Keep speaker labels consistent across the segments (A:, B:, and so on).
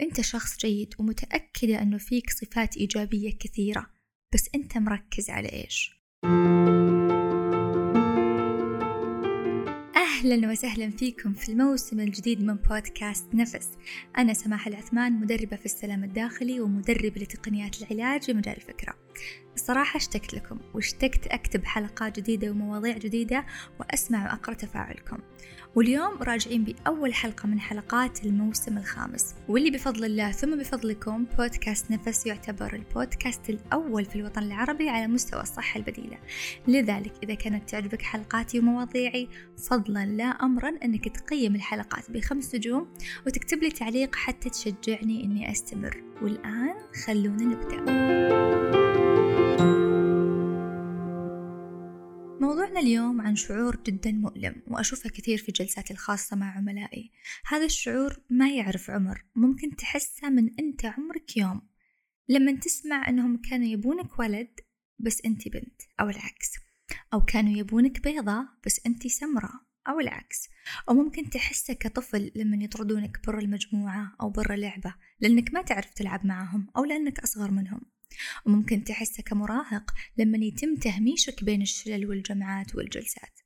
A: أنت شخص جيد ومتأكدة أنه فيك صفات إيجابية كثيرة بس أنت مركز على إيش؟ أهلا وسهلا فيكم في الموسم الجديد من بودكاست نفس أنا سماح العثمان مدربة في السلام الداخلي ومدربة لتقنيات العلاج في مجال الفكرة الصراحة اشتقت لكم واشتقت أكتب حلقات جديدة ومواضيع جديدة وأسمع وأقرأ تفاعلكم. واليوم راجعين بأول حلقة من حلقات الموسم الخامس. واللي بفضل الله ثم بفضلكم بودكاست نفس يعتبر البودكاست الأول في الوطن العربي على مستوى الصحة البديلة. لذلك إذا كانت تعجبك حلقاتي ومواضيعي فضلا لا أمرا أنك تقيم الحلقات بخمس نجوم وتكتب لي تعليق حتى تشجعني أني أستمر. والآن خلونا نبدأ. موضوعنا اليوم عن شعور جدا مؤلم وأشوفه كثير في جلساتي الخاصة مع عملائي. هذا الشعور ما يعرف عمر ممكن تحسه من أنت عمرك يوم. لما تسمع أنهم كانوا يبونك ولد بس أنت بنت أو العكس. أو كانوا يبونك بيضة بس أنت سمرة أو العكس. أو ممكن تحسه كطفل لما يطردونك برا المجموعة أو برا لعبة لأنك ما تعرف تلعب معهم أو لأنك أصغر منهم. وممكن تحسه كمراهق لما يتم تهميشك بين الشلل والجمعات والجلسات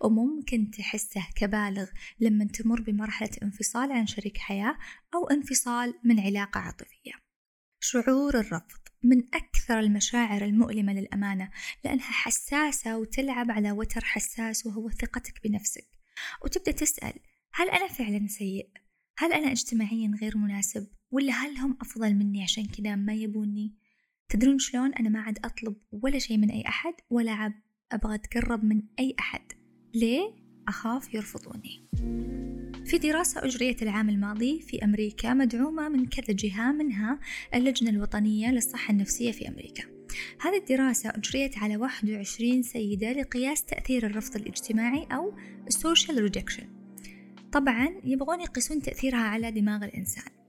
A: وممكن تحسه كبالغ لما تمر بمرحلة انفصال عن شريك حياة أو انفصال من علاقة عاطفية شعور الرفض من أكثر المشاعر المؤلمة للأمانة لأنها حساسة وتلعب على وتر حساس وهو ثقتك بنفسك وتبدأ تسأل هل أنا فعلا سيء؟ هل أنا اجتماعيا غير مناسب؟ ولا هل هم أفضل مني عشان كذا ما يبوني؟ تدرون شلون أنا ما عاد أطلب ولا شيء من أي أحد ولا عاد أبغى أتقرب من أي أحد. ليه؟ أخاف يرفضوني. في دراسة أجريت العام الماضي في أمريكا مدعومة من كذا جهة منها اللجنة الوطنية للصحة النفسية في أمريكا. هذه الدراسة أجريت على 21 سيدة لقياس تأثير الرفض الاجتماعي أو social rejection. طبعا يبغون يقيسون تأثيرها على دماغ الإنسان.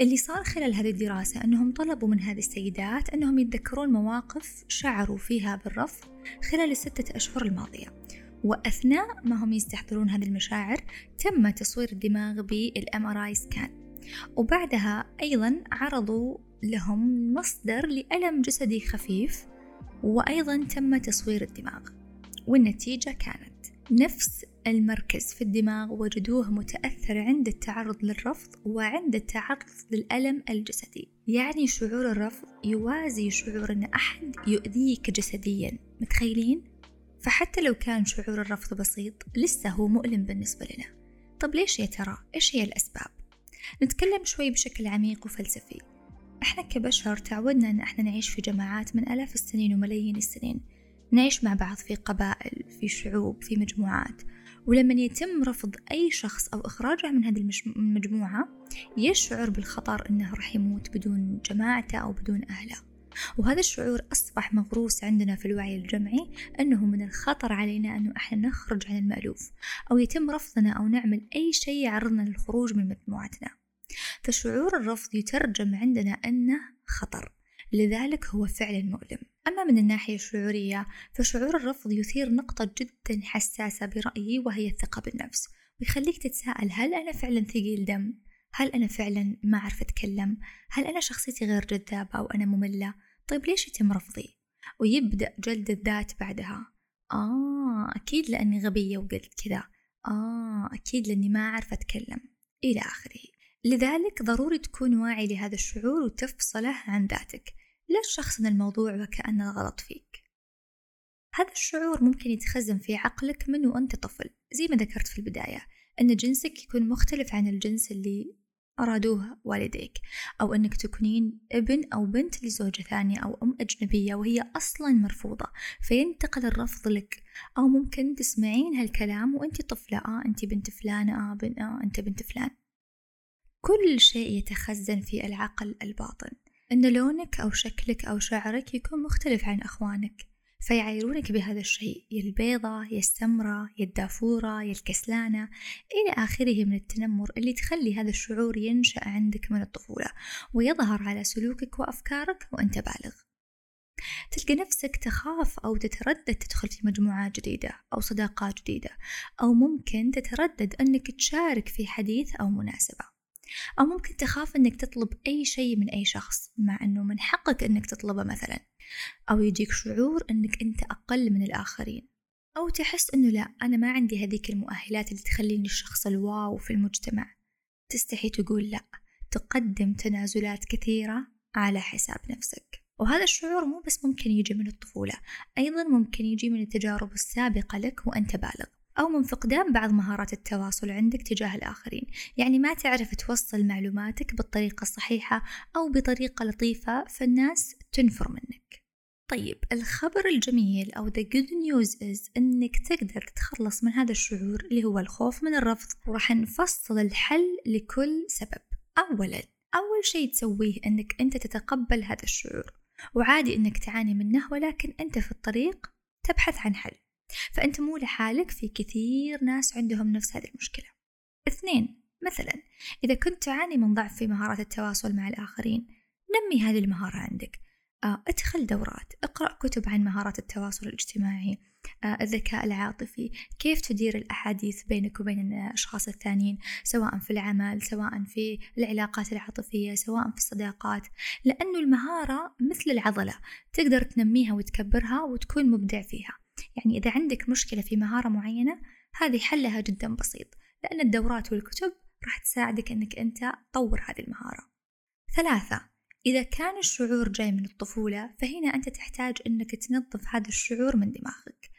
A: اللي صار خلال هذه الدراسة أنهم طلبوا من هذه السيدات أنهم يتذكرون مواقف شعروا فيها بالرفض خلال الستة أشهر الماضية. وأثناء ما هم يستحضرون هذه المشاعر تم تصوير الدماغ بالام ار اي سكان وبعدها أيضا عرضوا لهم مصدر لألم جسدي خفيف وأيضا تم تصوير الدماغ. والنتيجة كانت نفس المركز في الدماغ وجدوه متأثر عند التعرض للرفض وعند التعرض للألم الجسدي يعني شعور الرفض يوازي شعور أن أحد يؤذيك جسديا متخيلين؟ فحتى لو كان شعور الرفض بسيط لسه هو مؤلم بالنسبة لنا طب ليش يا ترى؟ إيش هي الأسباب؟ نتكلم شوي بشكل عميق وفلسفي إحنا كبشر تعودنا أن إحنا نعيش في جماعات من آلاف السنين وملايين السنين نعيش مع بعض في قبائل في شعوب في مجموعات. ولما يتم رفض أي شخص أو إخراجه من هذه المجموعة يشعر بالخطر أنه راح يموت بدون جماعته أو بدون أهله. وهذا الشعور أصبح مغروس عندنا في الوعي الجمعي أنه من الخطر علينا أنه إحنا نخرج عن المألوف أو يتم رفضنا أو نعمل أي شيء يعرضنا للخروج من مجموعتنا. فشعور الرفض يترجم عندنا أنه خطر. لذلك هو فعلا مؤلم أما من الناحية الشعورية فشعور الرفض يثير نقطة جدا حساسة برأيي وهي الثقة بالنفس ويخليك تتساءل هل أنا فعلا ثقيل دم؟ هل أنا فعلا ما أعرف أتكلم؟ هل أنا شخصيتي غير جذابة أو أنا مملة؟ طيب ليش يتم رفضي؟ ويبدأ جلد الذات بعدها آه أكيد لأني غبية وقلت كذا آه أكيد لأني ما أعرف أتكلم إلى آخره لذلك ضروري تكون واعي لهذا الشعور وتفصله عن ذاتك لا تشخصن الموضوع وكأنه غلط فيك. هذا الشعور ممكن يتخزن في عقلك من وأنت طفل زي ما ذكرت في البداية أن جنسك يكون مختلف عن الجنس اللي أرادوه والديك أو أنك تكونين ابن أو بنت لزوجة ثانية أو أم أجنبية وهي أصلا مرفوضة فينتقل الرفض لك. أو ممكن تسمعين هالكلام وأنت طفلة آه أنت بنت فلانة آه, بن آه أنت بنت فلان. كل شيء يتخزن في العقل الباطن. أن لونك أو شكلك أو شعرك يكون مختلف عن أخوانك فيعايرونك بهذا الشيء يا البيضة يا السمرة يا الدافورة يا الكسلانة إلى آخره من التنمر اللي تخلي هذا الشعور ينشأ عندك من الطفولة ويظهر على سلوكك وأفكارك وأنت بالغ. تلقى نفسك تخاف أو تتردد تدخل في مجموعات جديدة أو صداقات جديدة أو ممكن تتردد أنك تشارك في حديث أو مناسبة. أو ممكن تخاف أنك تطلب أي شيء من أي شخص مع أنه من حقك أنك تطلبه مثلا. أو يجيك شعور أنك أنت أقل من الآخرين. أو تحس أنه لا أنا ما عندي هذيك المؤهلات اللي تخليني الشخص الواو في المجتمع. تستحي تقول لا. تقدم تنازلات كثيرة على حساب نفسك. وهذا الشعور مو بس ممكن يجي من الطفولة أيضا ممكن يجي من التجارب السابقة لك وأنت بالغ. أو من فقدان بعض مهارات التواصل عندك تجاه الآخرين. يعني ما تعرف توصل معلوماتك بالطريقة الصحيحة أو بطريقة لطيفة فالناس تنفر منك. طيب الخبر الجميل أو the good news is أنك تقدر تتخلص من هذا الشعور اللي هو الخوف من الرفض وراح نفصل الحل لكل سبب. أولا أول شيء تسويه أنك أنت تتقبل هذا الشعور. وعادي أنك تعاني منه ولكن أنت في الطريق تبحث عن حل. فأنت مو لحالك في كثير ناس عندهم نفس هذه المشكلة. اثنين مثلا إذا كنت تعاني من ضعف في مهارات التواصل مع الآخرين نمي هذه المهارة عندك. آه، ادخل دورات اقرأ كتب عن مهارات التواصل الاجتماعي آه، الذكاء العاطفي كيف تدير الأحاديث بينك وبين الأشخاص الثانيين سواء في العمل سواء في العلاقات العاطفية سواء في الصداقات. لأنه المهارة مثل العضلة تقدر تنميها وتكبرها وتكون مبدع فيها. يعني إذا عندك مشكلة في مهارة معينة هذه حلها جدا بسيط لأن الدورات والكتب راح تساعدك أنك أنت تطور هذه المهارة. ثلاثة إذا كان الشعور جاي من الطفولة فهنا أنت تحتاج أنك تنظف هذا الشعور من دماغك.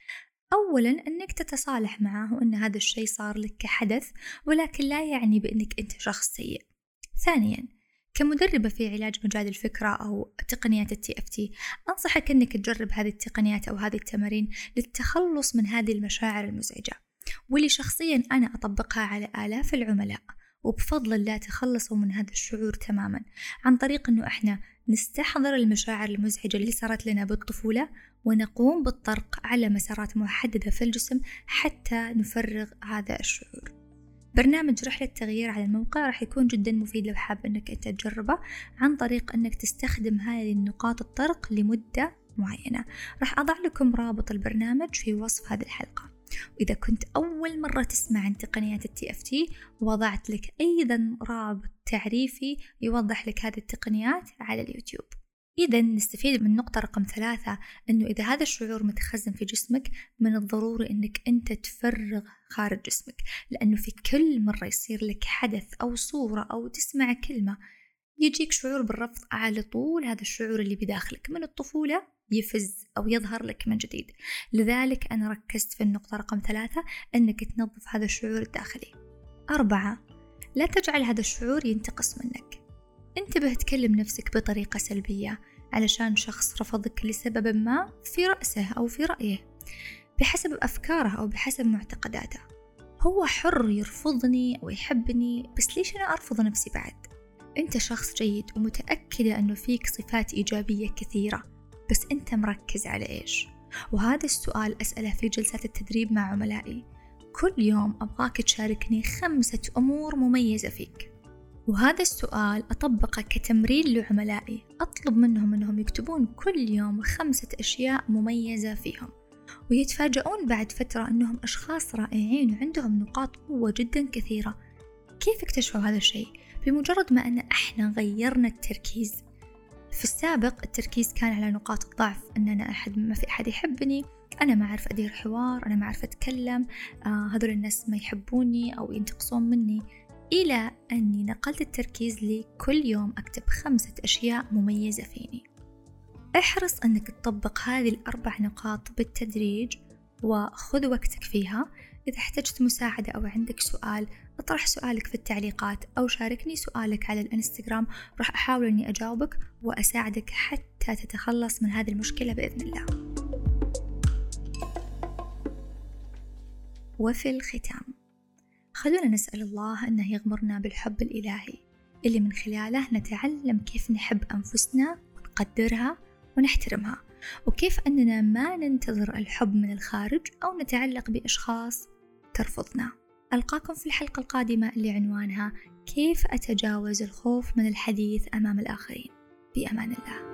A: أولا أنك تتصالح معه أن هذا الشيء صار لك كحدث ولكن لا يعني بأنك أنت شخص سيء. ثانيا كمدربة في علاج مجال الفكرة أو تقنيات التي اف تي أنصحك أنك تجرب هذه التقنيات أو هذه التمارين للتخلص من هذه المشاعر المزعجة. واللي شخصيا أنا أطبقها على آلاف العملاء وبفضل الله تخلصوا من هذا الشعور تماما. عن طريق أنه إحنا نستحضر المشاعر المزعجة اللي صارت لنا بالطفولة ونقوم بالطرق على مسارات محددة في الجسم حتى نفرغ هذا الشعور. برنامج رحلة تغيير على الموقع راح يكون جدا مفيد لو حاب إنك أنت تجربه عن طريق إنك تستخدم هذه النقاط الطرق لمدة معينة. راح أضع لكم رابط البرنامج في وصف هذه الحلقة. وإذا كنت أول مرة تسمع عن تقنيات ال TFT وضعت لك أيضا رابط تعريفي يوضح لك هذه التقنيات على اليوتيوب. إذا نستفيد من نقطة رقم ثلاثة أنه إذا هذا الشعور متخزن في جسمك من الضروري أنك أنت تفرغ خارج جسمك. لأنه في كل مرة يصير لك حدث أو صورة أو تسمع كلمة يجيك شعور بالرفض على طول هذا الشعور اللي بداخلك. من الطفولة يفز أو يظهر لك من جديد. لذلك أنا ركزت في النقطة رقم ثلاثة أنك تنظف هذا الشعور الداخلي. أربعة لا تجعل هذا الشعور ينتقص منك. انتبه تكلم نفسك بطريقة سلبية علشان شخص رفضك لسبب ما في رأسه أو في رأيه بحسب أفكاره أو بحسب معتقداته هو حر يرفضني أو يحبني بس ليش أنا أرفض نفسي بعد؟ أنت شخص جيد ومتأكدة أنه فيك صفات إيجابية كثيرة بس أنت مركز على إيش؟ وهذا السؤال أسأله في جلسات التدريب مع عملائي كل يوم أبغاك تشاركني خمسة أمور مميزة فيك وهذا السؤال أطبقه كتمرين لعملائي. أطلب منهم أنهم يكتبون كل يوم خمسة أشياء مميزة فيهم ويتفاجؤون بعد فترة أنهم أشخاص رائعين وعندهم نقاط قوة جدا كثيرة. كيف اكتشفوا هذا الشيء؟ بمجرد ما أن إحنا غيرنا التركيز. في السابق التركيز كان على نقاط الضعف أن أنا أحد ما في أحد يحبني أنا ما أعرف أدير حوار أنا ما أعرف أتكلم آه هذول الناس ما يحبوني أو ينتقصون مني. إلى أني نقلت التركيز لي كل يوم أكتب خمسة أشياء مميزة فيني. أحرص أنك تطبق هذه الأربع نقاط بالتدريج وخذ وقتك فيها. إذا احتجت مساعدة أو عندك سؤال أطرح سؤالك في التعليقات أو شاركني سؤالك على الإنستغرام. راح أحاول أني أجاوبك وأساعدك حتى تتخلص من هذه المشكلة بإذن الله. وفي الختام. خلونا نسأل الله أنه يغمرنا بالحب الإلهي اللي من خلاله نتعلم كيف نحب أنفسنا ونقدرها ونحترمها وكيف أننا ما ننتظر الحب من الخارج أو نتعلق بأشخاص ترفضنا. ألقاكم في الحلقة القادمة اللي عنوانها كيف أتجاوز الخوف من الحديث أمام الآخرين. بأمان الله.